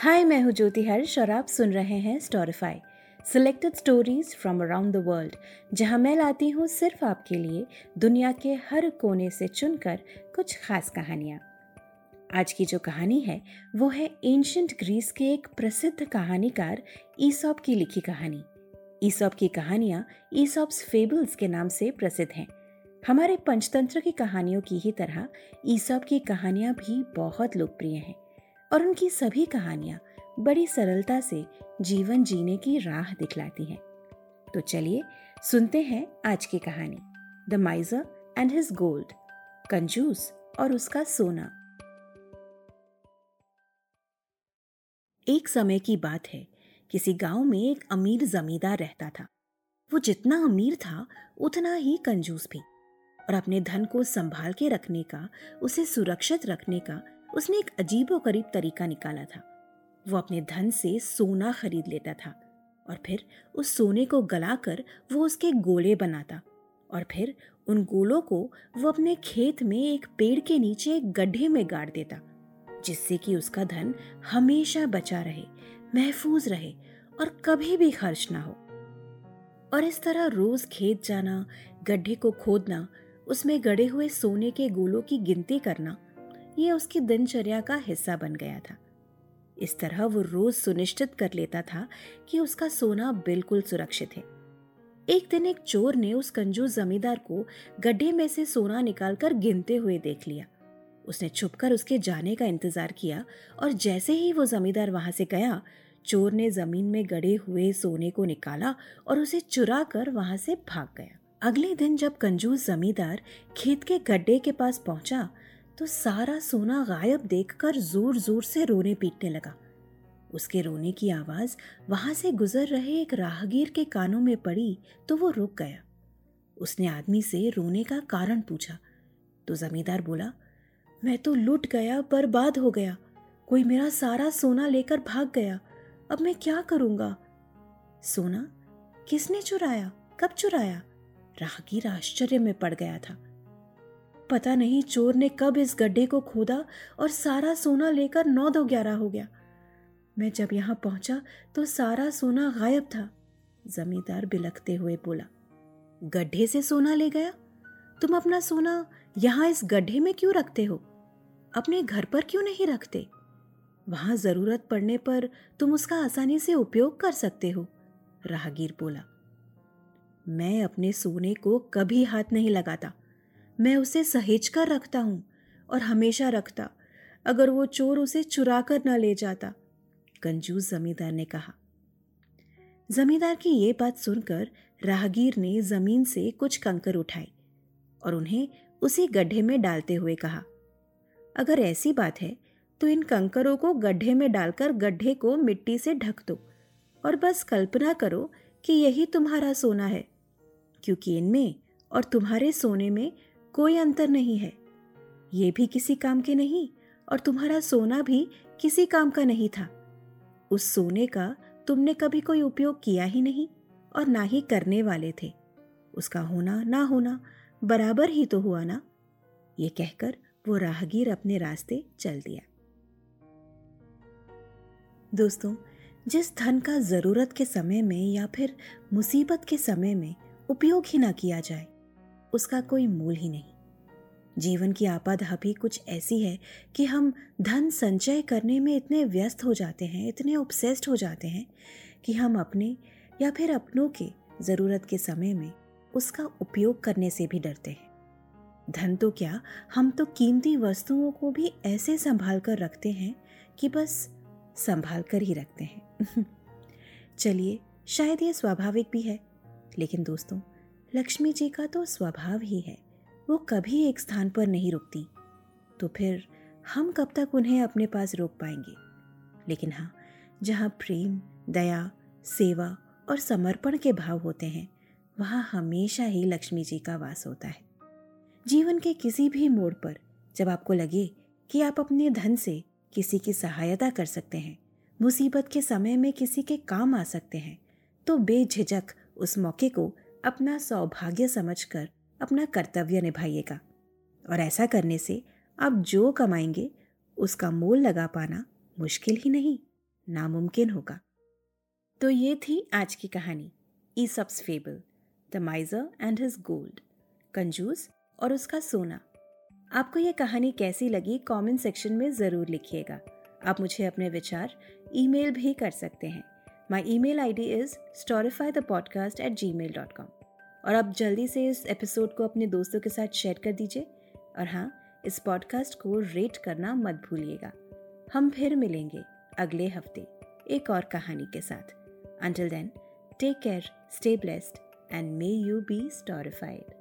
हाय मैं हूँ ज्योति हर्ष और आप सुन रहे हैं Storify selected stories from around the world जहाँ मैं लाती हूँ सिर्फ़ आपके लिए दुनिया के हर कोने से चुनकर कुछ खास कहानियाँ। आज की जो कहानी है, वो है एंशंट ग्रीस के एक प्रसिद्ध कहानीकार ईसॉप की लिखी कहानी। ईसॉप की कहानियाँ ईसॉप्स फेबल्स के नाम से प्रसिद्ध हैं। हमारे पंचतंत्र की कहानियों की ही तरह ईसॉप की कहानियाँ भी बहुत लोकप्रिय हैं। और उनकी सभी कहानियाँ बड़ी सरलता से जीवन जीने की राह दिखलाती हैं। तो चलिए सुनते हैं आज की कहानी। The miser and his gold कंजूस और उसका सोना। एक समय की बात है, किसी गाँव में एक अमीर जमींदार रहता था। वो जितना अमीर था, उतना ही कंजूस भी। और अपने धन को संभाल के रखने का, उसे सुरक्षित रखने का उसने एक अजीबो करीब तरीका निकाला था। वो अपने धन से सोना खरीद लेता था और फिर उस सोने को गलाकर वो उसके गोले बनाता और फिर उन गोलों को वो अपने खेत में एक पेड़ के नीचे एक गड्ढे में गाड़ देता, जिससे कि उसका धन हमेशा बचा रहे, महफूज रहे और कभी भी खर्च ना हो। और इस तरह रोज खेत जाना, गड्ढे को खोदना, उसमें गड़े हुए सोने के गोलों की गिनती करना ये उसकी दिनचर्या का हिस्सा बन गया था। इस तरह वो रोज सुनिश्चित कर लेता था कि उसका सोना बिल्कुल सुरक्षित है। एक दिन एक चोर ने उस कंजूस जमींदार को गड्ढे में से सोना निकालकर गिनते हुए देख लिया। उसने छुपकर उसके जाने का इंतज़ार किया और जैसे ही वो जमींदार वहाँ से गया, चोर ने ज़मीन में गड़े हुए सोने को निकाला और उसे चुरा कर वहाँ से भाग गया। अगले दिन जब कंजूस जमींदार खेत के गड्ढे के पास पहुँचा तो सारा सोना गायब देखकर ज़ोर ज़ोर से रोने पीटने लगा। उसके रोने की आवाज़ वहाँ से गुजर रहे एक राहगीर के कानों में पड़ी तो वो रुक गया। उसने आदमी से रोने का कारण पूछा। तो जमींदार बोला, मैं तो लुट गया, बर्बाद हो गया। कोई मेरा सारा सोना लेकर भाग गया। अब मैं क्या करूँगा? सोना? किसने चुराया? कब चुराया? राहगीर आश्चर्य में पड़ गया था। पता नहीं चोर ने कब इस गड्ढे को खोदा और सारा सोना लेकर नौ दो ग्यारह हो गया। मैं जब यहाँ पहुँचा तो सारा सोना गायब था, जमींदार बिलखते हुए बोला, गड्ढे से सोना ले गया? तुम अपना सोना यहाँ इस गड्ढे में क्यों रखते हो? अपने घर पर क्यों नहीं रखते? वहाँ ज़रूरत पड़ने पर तुम उसका आसानी से उपयोग कर सकते हो, राहगीर बोला। मैं अपने सोने को कभी हाथ नहीं लगाता मैं उसे सहेज कर रखता हूँ और हमेशा रखता, अगर वो चोर उसे चुरा कर न ले जाता, कंजूस जमींदार ने कहा। जमींदार की ये बात सुनकर राहगीर ने ज़मीन से कुछ कंकर उठाए और उन्हें उसी गड्ढे में डालते हुए कहा, अगर ऐसी बात है तो इन कंकरों को गड्ढे में डालकर गड्ढे को मिट्टी से ढक दो और बस कल्पना करो कि यही तुम्हारा सोना है, क्योंकि इनमें और तुम्हारे सोने में कोई अंतर नहीं है। ये भी किसी काम के नहीं और तुम्हारा सोना भी किसी काम का नहीं था। उस सोने का तुमने कभी कोई उपयोग किया ही नहीं और ना ही करने वाले थे। उसका होना ना होना बराबर ही तो हुआ ना? ये कहकर वो राहगीर अपने रास्ते चल दिया। दोस्तों, जिस धन का ज़रूरत के समय में या फिर मुसीबत के समय में उपयोग ही ना किया जाए, उसका कोई मूल ही नहीं। जीवन की आपाधापी कुछ ऐसी है कि हम धन संचय करने में इतने व्यस्त हो जाते हैं, इतने ऑब्सेस्ड हो जाते हैं कि हम अपने या फिर अपनों के ज़रूरत के समय में उसका उपयोग करने से भी डरते हैं। धन तो क्या, हम तो कीमती वस्तुओं को भी ऐसे संभाल कर रखते हैं कि बस संभाल कर ही रखते हैं। चलिए, शायद ये स्वाभाविक भी है, लेकिन दोस्तों, लक्ष्मी जी का तो स्वभाव ही है। वो कभी एक स्थान पर नहीं रुकती। तो फिर हम कब तक उन्हें अपने पास रोक पाएँगे? लेकिन हाँ जहाँ प्रेम, दया, सेवा और समर्पण के भाव होते हैं, वहाँ हमेशा ही लक्ष्मी जी का वास होता है। जीवन के किसी भी मोड़ पर जब आपको लगे कि आप अपने धन से किसी की सहायता कर सकते हैं, मुसीबत के समय में किसी के काम आ सकते हैं तो बेझिझक उस मौके को अपना सौभाग्य समझकर अपना कर्तव्य निभाइएगा। और ऐसा करने से आप जो कमाएँगे, उसका मोल लगा पाना मुश्किल ही नहीं, नामुमकिन होगा। तो ये थी आज की कहानी Aesop's fable the miser and his gold कंजूस और उसका सोना। आपको ये कहानी कैसी लगी कमेंट सेक्शन में ज़रूर लिखिएगा। आप मुझे अपने विचार ईमेल भी कर सकते हैं। My email I D is Storify the podcast at Gmail dot com और आप जल्दी से इस एपिसोड को अपने दोस्तों के साथ शेयर कर दीजिए। और हाँ इस पॉडकास्ट को रेट करना मत भूलिएगा। हम फिर मिलेंगे अगले हफ़्ते एक और कहानी के साथ। Until then take care stay blessed and may you be storified